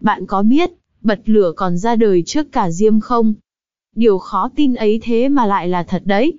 Bạn có biết, bật lửa còn ra đời trước cả diêm không? Điều khó tin ấy thế mà lại là thật đấy.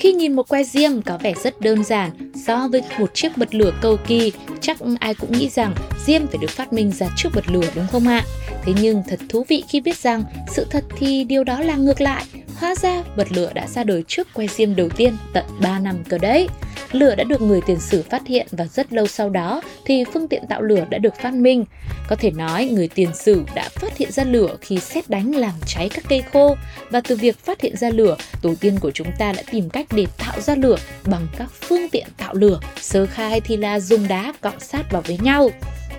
Khi nhìn một que diêm có vẻ rất đơn giản so với một chiếc bật lửa cầu kỳ, chắc ai cũng nghĩ rằng diêm phải được phát minh ra trước bật lửa đúng không ạ? Thế nhưng thật thú vị khi biết rằng sự thật thì điều đó là ngược lại. Hóa ra bật lửa đã ra đời trước que diêm đầu tiên tận 3 năm cơ đấy. Lửa đã được người tiền sử phát hiện và rất lâu sau đó thì phương tiện tạo lửa đã được phát minh. Có thể nói người tiền sử đã phát hiện ra lửa khi xét đánh làm cháy các cây khô và từ việc phát hiện ra lửa, tổ tiên của chúng ta đã tìm cách để tạo ra lửa bằng các phương tiện tạo lửa. Sơ khai thì là dùng đá cọ sát vào với nhau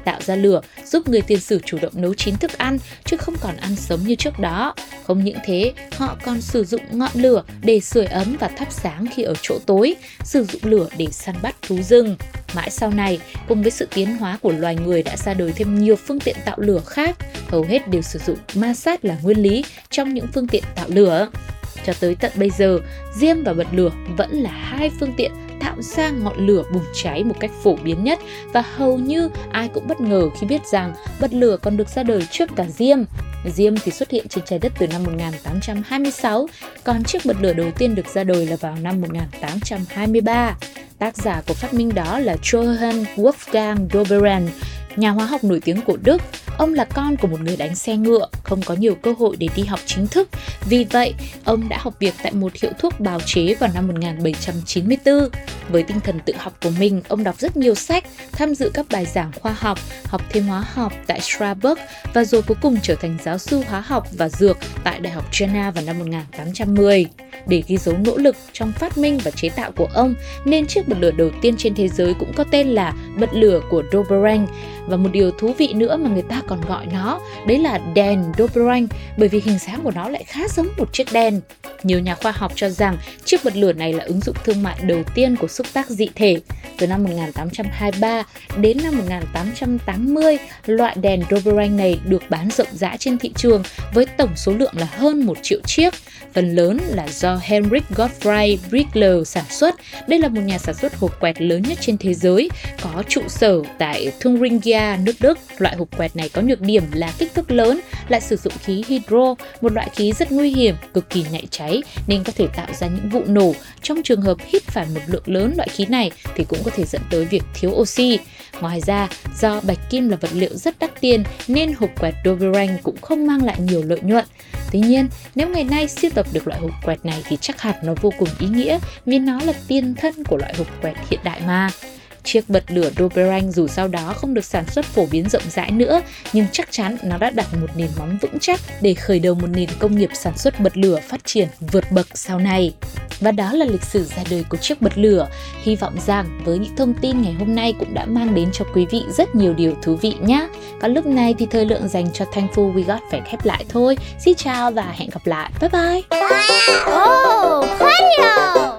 tạo ra lửa giúp người tiền sử chủ động nấu chín thức ăn chứ không còn ăn sống như trước đó. Không những thế, họ còn sử dụng ngọn lửa để sưởi ấm và thắp sáng khi ở chỗ tối, sử dụng lửa để săn bắt thú rừng. Mãi sau này, cùng với sự tiến hóa của loài người đã ra đời thêm nhiều phương tiện tạo lửa khác, hầu hết đều sử dụng ma sát là nguyên lý trong những phương tiện tạo lửa. Cho tới tận bây giờ, diêm và bật lửa vẫn là hai phương tiện tạo ra ngọn lửa bùng cháy một cách phổ biến nhất và hầu như ai cũng bất ngờ khi biết rằng bật lửa còn được ra đời trước cả diêm. Diêm thì xuất hiện trên trái đất từ năm 1826, còn chiếc bật lửa đầu tiên được ra đời là vào năm 1823. Tác giả của phát minh đó là Johann Wolfgang Doberan, nhà hóa học nổi tiếng của Đức. Ông là con của một người đánh xe ngựa, không có nhiều cơ hội để đi học chính thức. Vì vậy, ông đã học việc tại một hiệu thuốc bào chế vào năm 1794. Với tinh thần tự học của mình, ông đọc rất nhiều sách, tham dự các bài giảng khoa học, học thêm hóa học tại Strasbourg và rồi cuối cùng trở thành giáo sư hóa học và dược tại Đại học Jena vào năm 1810. Để ghi dấu nỗ lực trong phát minh và chế tạo của ông, nên chiếc bật lửa đầu tiên trên thế giới cũng có tên là bật lửa của Doberan. Và một điều thú vị nữa mà người ta còn gọi nó, đấy là đèn Doberan, bởi vì hình dáng của nó lại khá giống một chiếc đèn. Nhiều nhà khoa học cho rằng chiếc bật lửa này là ứng dụng thương mại đầu tiên của xúc tác dị thể. Từ năm 1823 đến năm 1880, loại đèn Doberan này được bán rộng rãi trên thị trường với tổng số lượng là hơn 1 triệu chiếc. Phần lớn là do Heinrich Gottfried Brickler sản xuất. Đây là một nhà sản xuất hộp quẹt lớn nhất trên thế giới, có trụ sở tại Thuringia, nước Đức. Loại hộp quẹt này có nhược điểm là kích thước lớn, lại sử dụng khí hydro, một loại khí rất nguy hiểm, cực kỳ nhạy cháy nên có thể tạo ra những vụ nổ. Trong trường hợp hít phải một lượng lớn loại khí này thì cũng có có thể dẫn tới việc thiếu oxy. Ngoài ra, do bạch kim là vật liệu rất đắt tiền nên hộp quẹt Doberan cũng không mang lại nhiều lợi nhuận. Tuy nhiên, nếu ngày nay siêu tập được loại hộp quẹt này thì chắc hẳn nó vô cùng ý nghĩa vì nó là tiên thân của loại hộp quẹt hiện đại mà. Chiếc bật lửa Doberan dù sau đó không được sản xuất phổ biến rộng rãi nữa, nhưng chắc chắn nó đã đặt một nền móng vững chắc để khởi đầu một nền công nghiệp sản xuất bật lửa phát triển vượt bậc sau này. Và đó là lịch sử ra đời của chiếc bật lửa. Hy vọng rằng với những thông tin ngày hôm nay cũng đã mang đến cho quý vị rất nhiều điều thú vị nhé. Còn lúc này thì thời lượng dành cho Thankful We Got phải khép lại thôi. Xin chào và hẹn gặp lại. Bye bye! Oh!